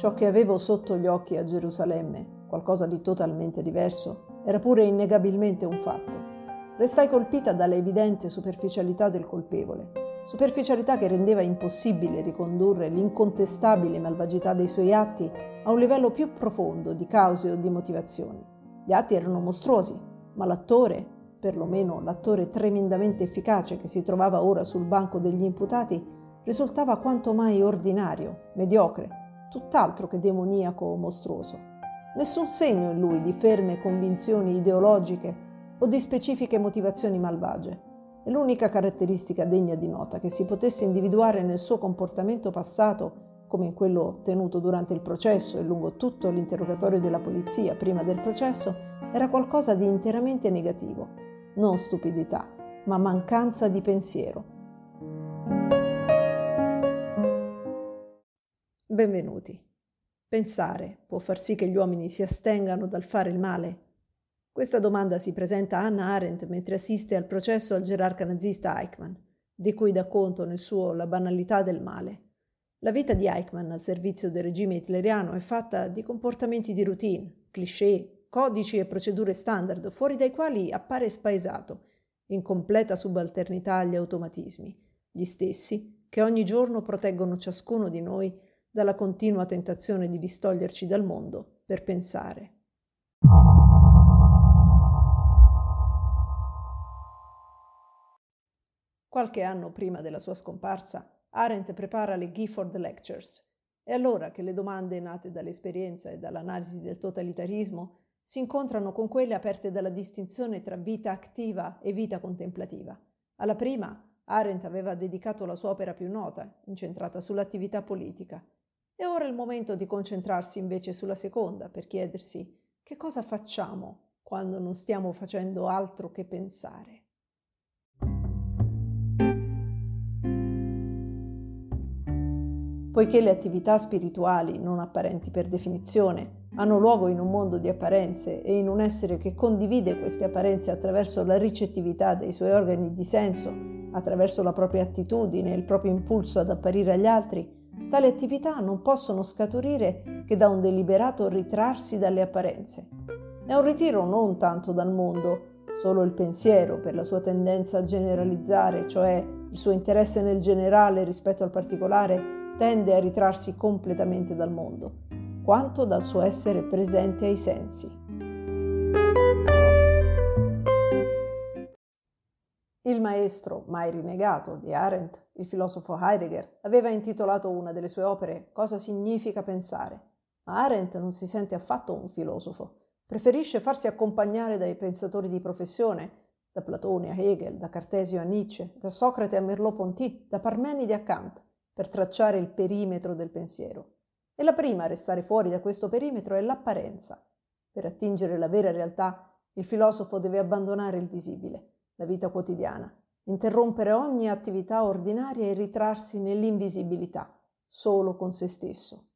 Ciò che avevo sotto gli occhi a Gerusalemme, qualcosa di totalmente diverso, era pure innegabilmente un fatto. Restai colpita dalla evidente superficialità del colpevole, superficialità che rendeva impossibile ricondurre l'incontestabile malvagità dei suoi atti a un livello più profondo di cause o di motivazioni. Gli atti erano mostruosi, ma l'attore, perlomeno l'attore tremendamente efficace che si trovava ora sul banco degli imputati, risultava quanto mai ordinario, mediocre, tutt'altro che demoniaco o mostruoso. Nessun segno in lui di ferme convinzioni ideologiche o di specifiche motivazioni malvagie. È l'unica caratteristica degna di nota che si potesse individuare nel suo comportamento passato, come in quello tenuto durante il processo e lungo tutto l'interrogatorio della polizia prima del processo, era qualcosa di interamente negativo. Non stupidità, ma mancanza di pensiero. Benvenuti. Pensare può far sì che gli uomini si astengano dal fare il male? Questa domanda si presenta a Hannah Arendt mentre assiste al processo al gerarca nazista Eichmann, di cui dà conto nel suo La banalità del male. La vita di Eichmann al servizio del regime hitleriano è fatta di comportamenti di routine, cliché, codici e procedure standard, fuori dai quali appare spaesato, in completa subalternità agli automatismi, gli stessi che ogni giorno proteggono ciascuno di noi dalla continua tentazione di distoglierci dal mondo per pensare. Qualche anno prima della sua scomparsa, Arendt prepara le Gifford Lectures. È allora che le domande nate dall'esperienza e dall'analisi del totalitarismo si incontrano con quelle aperte dalla distinzione tra vita attiva e vita contemplativa. Alla prima, Arendt aveva dedicato la sua opera più nota, incentrata sull'attività politica. E ora è il momento di concentrarsi invece sulla seconda, per chiedersi che cosa facciamo quando non stiamo facendo altro che pensare. Poiché le attività spirituali, non apparenti per definizione, hanno luogo in un mondo di apparenze e in un essere che condivide queste apparenze attraverso la ricettività dei suoi organi di senso, attraverso la propria attitudine e il proprio impulso ad apparire agli altri, tali attività non possono scaturire che da un deliberato ritrarsi dalle apparenze. È un ritiro non tanto dal mondo, solo il pensiero, per la sua tendenza a generalizzare, cioè il suo interesse nel generale rispetto al particolare, tende a ritrarsi completamente dal mondo, quanto dal suo essere presente ai sensi. Maestro, mai rinnegato, di Arendt, il filosofo Heidegger, aveva intitolato una delle sue opere Cosa significa pensare. Ma Arendt non si sente affatto un filosofo, preferisce farsi accompagnare dai pensatori di professione, da Platone a Hegel, da Cartesio a Nietzsche, da Socrate a Merleau-Ponty, da Parmenide a Kant per tracciare il perimetro del pensiero. E la prima a restare fuori da questo perimetro è l'apparenza. Per attingere la vera realtà, il filosofo deve abbandonare il visibile, la vita quotidiana, interrompere ogni attività ordinaria e ritrarsi nell'invisibilità, solo con se stesso.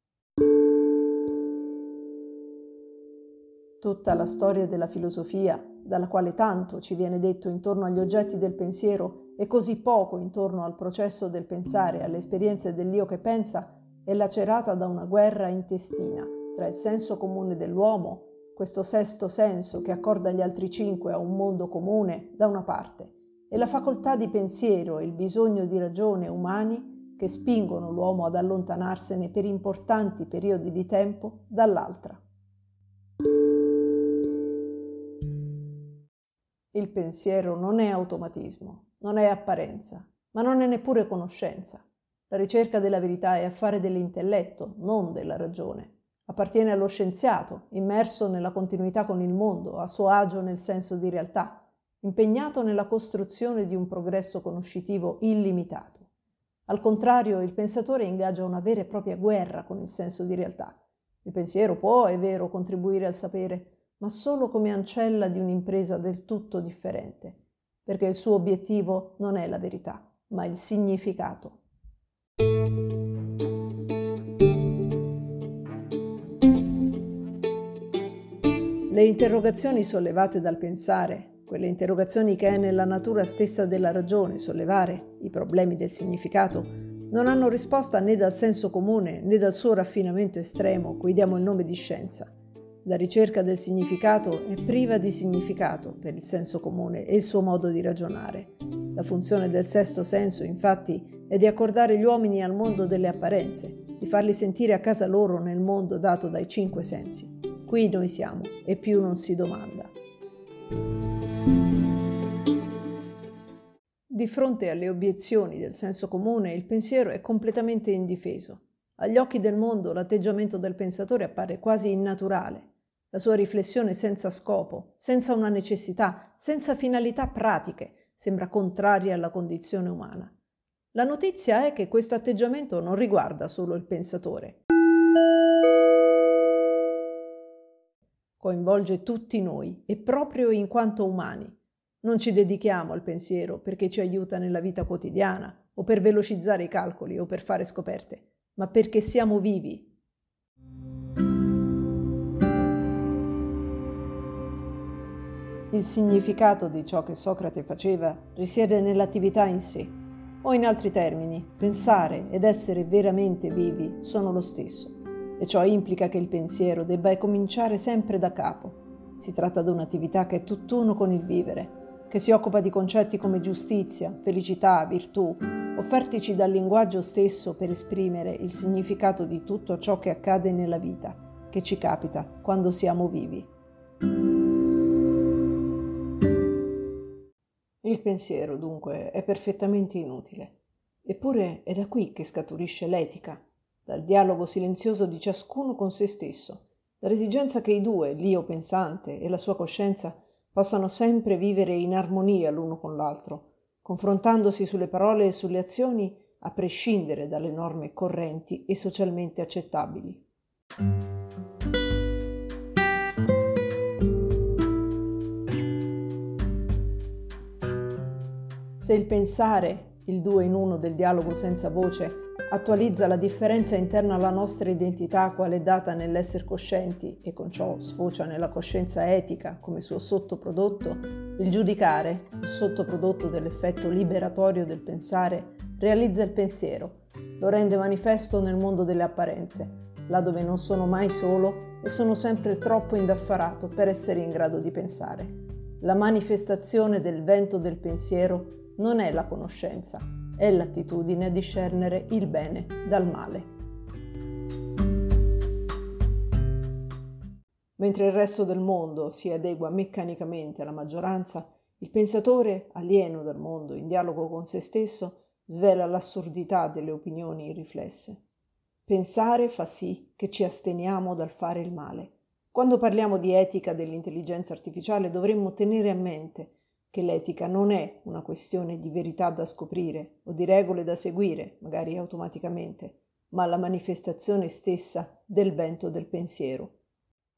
Tutta la storia della filosofia, dalla quale tanto ci viene detto intorno agli oggetti del pensiero, e così poco intorno al processo del pensare, alle esperienze dell'io che pensa, è lacerata da una guerra intestina tra il senso comune dell'uomo, questo sesto senso che accorda gli altri cinque a un mondo comune, da una parte, e la facoltà di pensiero e il bisogno di ragione umani che spingono l'uomo ad allontanarsene per importanti periodi di tempo dall'altra. Il pensiero non è automatismo, non è apparenza, ma non è neppure conoscenza. La ricerca della verità è affare dell'intelletto, non della ragione. Appartiene allo scienziato, immerso nella continuità con il mondo, a suo agio nel senso di realtà, impegnato nella costruzione di un progresso conoscitivo illimitato. Al contrario, il pensatore ingaggia una vera e propria guerra con il senso di realtà. Il pensiero può, è vero, contribuire al sapere, ma solo come ancella di un'impresa del tutto differente perché il suo obiettivo non è la verità, ma il significato. Le interrogazioni sollevate dal pensare, quelle interrogazioni che è nella natura stessa della ragione sollevare, i problemi del significato, non hanno risposta né dal senso comune né dal suo raffinamento estremo, cui diamo il nome di scienza. La ricerca del significato è priva di significato per il senso comune e il suo modo di ragionare. La funzione del sesto senso, infatti, è di accordare gli uomini al mondo delle apparenze, di farli sentire a casa loro nel mondo dato dai cinque sensi. Qui noi siamo e più non si domanda. Di fronte alle obiezioni del senso comune, il pensiero è completamente indifeso. Agli occhi del mondo l'atteggiamento del pensatore appare quasi innaturale, la sua riflessione senza scopo, senza una necessità, senza finalità pratiche, sembra contraria alla condizione umana. La notizia è che questo atteggiamento non riguarda solo il pensatore. Coinvolge tutti noi e proprio in quanto umani. Non ci dedichiamo al pensiero perché ci aiuta nella vita quotidiana o per velocizzare i calcoli o per fare scoperte, ma perché siamo vivi Il significato di ciò che Socrate faceva risiede nell'attività in sé, o in altri termini, pensare ed essere veramente vivi sono lo stesso, e ciò implica che il pensiero debba cominciare sempre da capo. Si tratta di un'attività che è tutt'uno con il vivere, che si occupa di concetti come giustizia, felicità, virtù, offertici dal linguaggio stesso per esprimere il significato di tutto ciò che accade nella vita, che ci capita quando siamo vivi. Il pensiero, dunque, è perfettamente inutile. Eppure è da qui che scaturisce l'etica, dal dialogo silenzioso di ciascuno con se stesso, dall'esigenza che i due, l'io pensante e la sua coscienza, possano sempre vivere in armonia l'uno con l'altro, confrontandosi sulle parole e sulle azioni a prescindere dalle norme correnti e socialmente accettabili. Se il pensare, il due in uno del dialogo senza voce, attualizza la differenza interna alla nostra identità quale data nell'essere coscienti e con ciò sfocia nella coscienza etica come suo sottoprodotto, il giudicare, il sottoprodotto dell'effetto liberatorio del pensare, realizza il pensiero, lo rende manifesto nel mondo delle apparenze, là dove non sono mai solo e sono sempre troppo indaffarato per essere in grado di pensare. La manifestazione del vento del pensiero non è la conoscenza, è l'attitudine a discernere il bene dal male. Mentre il resto del mondo si adegua meccanicamente alla maggioranza, il pensatore, alieno dal mondo, in dialogo con se stesso, svela l'assurdità delle opinioni riflesse. Pensare fa sì che ci asteniamo dal fare il male. Quando parliamo di etica dell'intelligenza artificiale dovremmo tenere a mente che l'etica non è una questione di verità da scoprire o di regole da seguire, magari automaticamente, ma la manifestazione stessa del vento del pensiero.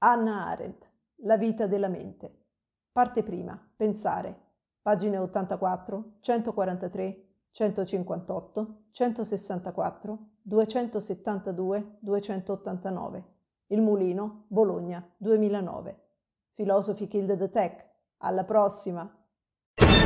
Anna Arendt, La vita della mente. Parte prima, pensare. Pagine 84, 143, 158, 164, 272, 289. Il Mulino, Bologna, 2009. Filosofi Killed the Tech. Alla prossima! you